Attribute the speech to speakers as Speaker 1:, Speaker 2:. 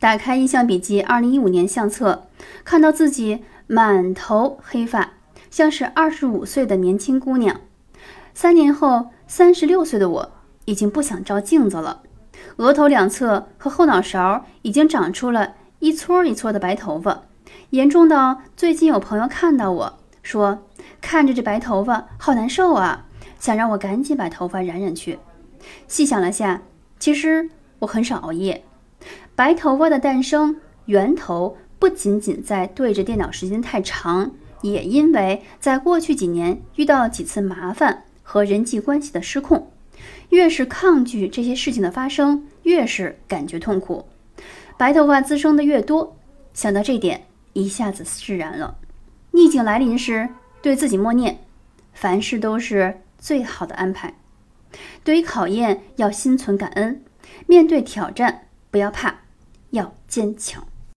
Speaker 1: 打开印象笔记二零一五年相册，看到自己满头黑发，像是二十五岁的年轻姑娘。三年后，三十六岁的我已经不想照镜子了，额头两侧和后脑勺已经长出了一撮一撮的白头发，严重到最近有朋友看到我说，看着这白头发好难受啊，想让我赶紧把头发染染去。细想了下，其实我很少熬夜。白头发的诞生源头不仅仅在对着电脑时间太长，也因为在过去几年遇到几次麻烦和人际关系的失控。越是抗拒这些事情的发生，越是感觉痛苦。白头发滋生的越多，想到这点，一下子释然了。逆境来临时，对自己默念：凡事都是最好的安排。对于考验，要心存感恩；面对挑战，不要怕，要坚强。